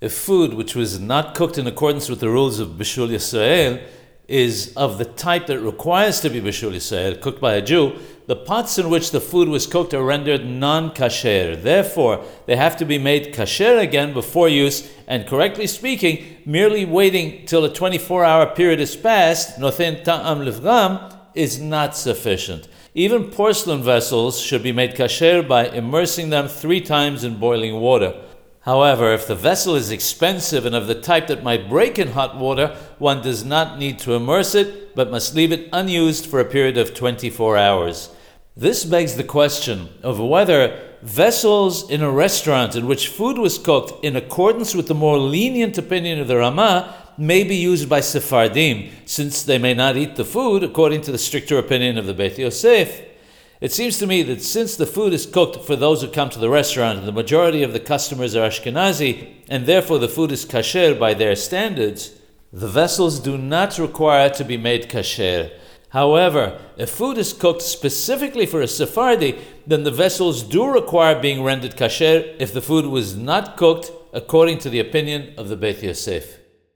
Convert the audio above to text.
if food which was not cooked in accordance with the rules of Bishul Yisrael is of the type that requires to be Bishul Yisrael, cooked by a Jew, the pots in which the food was cooked are rendered non kasher. Therefore, they have to be made kasher again before use, and correctly speaking, merely waiting till a 24 hour period is passed, noten ta'am lifgam, is not sufficient. Even porcelain vessels should be made kasher by immersing them three times in boiling water. However, if the vessel is expensive and of the type that might break in hot water, one does not need to immerse it, but must leave it unused for a period of 24 hours. This begs the question of whether vessels in a restaurant in which food was cooked in accordance with the more lenient opinion of the Ramah may be used by Sephardim, since they may not eat the food according to the stricter opinion of the Beit Yosef. It seems to me that since the food is cooked for those who come to the restaurant, the majority of the customers are Ashkenazi, and therefore the food is kasher by their standards, the vessels do not require to be made kasher. However, if food is cooked specifically for a Sephardi, then the vessels do require being rendered kasher if the food was not cooked according to the opinion of the Beit Yosef.